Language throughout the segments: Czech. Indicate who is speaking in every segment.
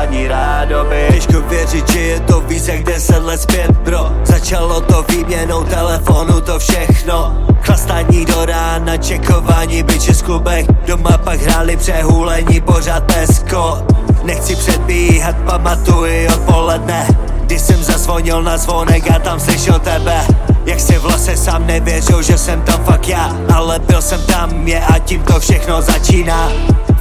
Speaker 1: žádní rádoby. Těžko
Speaker 2: věřit, že je to víc jak deset let zpět bro. Začalo to
Speaker 1: výměnou telefonu, to všechno. Chlastání do rána, čekování byče z klubek Doma pak hráli přehulení, pořád pesko. Nechci předbíhat, pamatuji odpoledne. Když jsem zazvonil na zvonek a tam slyšel tebe. Jak si vlase sám nevěřil, že jsem tam fakt já. Ale byl jsem tam, je a tím to všechno začíná.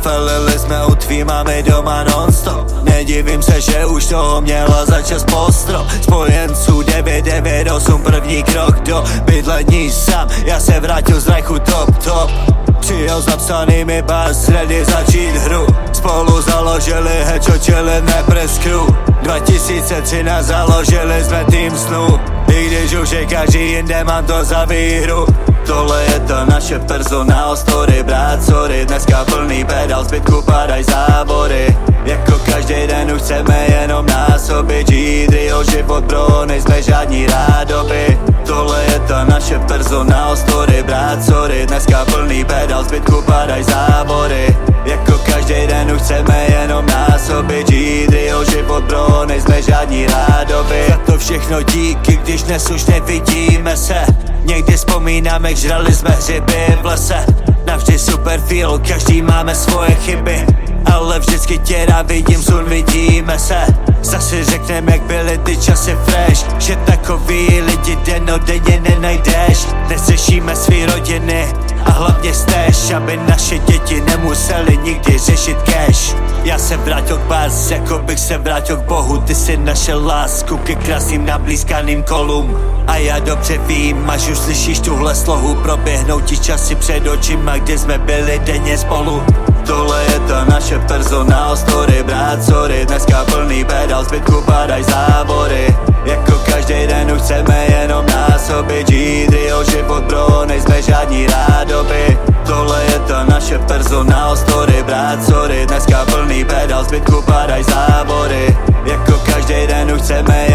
Speaker 1: Felili jsme u tvý máme doma non-stop. Nedivím se, že už toho měla začas postro Spojenců 998 první krok do bydlení sám. Já se vrátil z rajchu top top. Přijel zapsanými bas, ready začít hru. Spolu založili Hecho Chili Nepres Crew. 2013 založili jsme tým snu. I když už je každý jinde, mám to za výhru Tohle je ta naše personál story, brát sorry Dneska plný pedál, zbytku padaj zábory. Jako každý den už chceme jenom násobit Žít o život bro, nejsme žádní rádoby. Tohle je ta naše personál story, brát sorry Dneska plný pedál, zbytku padaj zábory. Jako každý den už chceme jenom násobit Žít o život bro, nejsme žádní rádoby. Za to všechno díky, když dnes už nevidíme se. Někdy vzpomínáme, žrali jsme hřiby v lese. Navždy super feel, každý máme svoje chyby. Ale vždycky tě rád vidím, sun vidíme se. Zase řeknem, jak byly ty časy fresh. Že takový lidi denně nenajdeš. Neřešíme svý rodiny a hlavně steš Aby naše děti nemuseli nikdy řešit cash. Já se vrátil k bars, jako bych se vrátil k Bohu. Ty si našel lásku ke krásným nablízkaným kolům. A já dobře vím, až už slyšíš tuhle slohu Proběhnou ti časy před očima, kde jsme byli denně spolu. Tohle je ta naše personál story, brát sorry Dneska plný pedál, zbytku padaj zábory Jako každý den už chceme jenom násobit Žít o život bro, nejsme žádní ta naše personál story, brát sorry Dneska plný pedál, zbytku padaj zábory. Jako každý den už chceme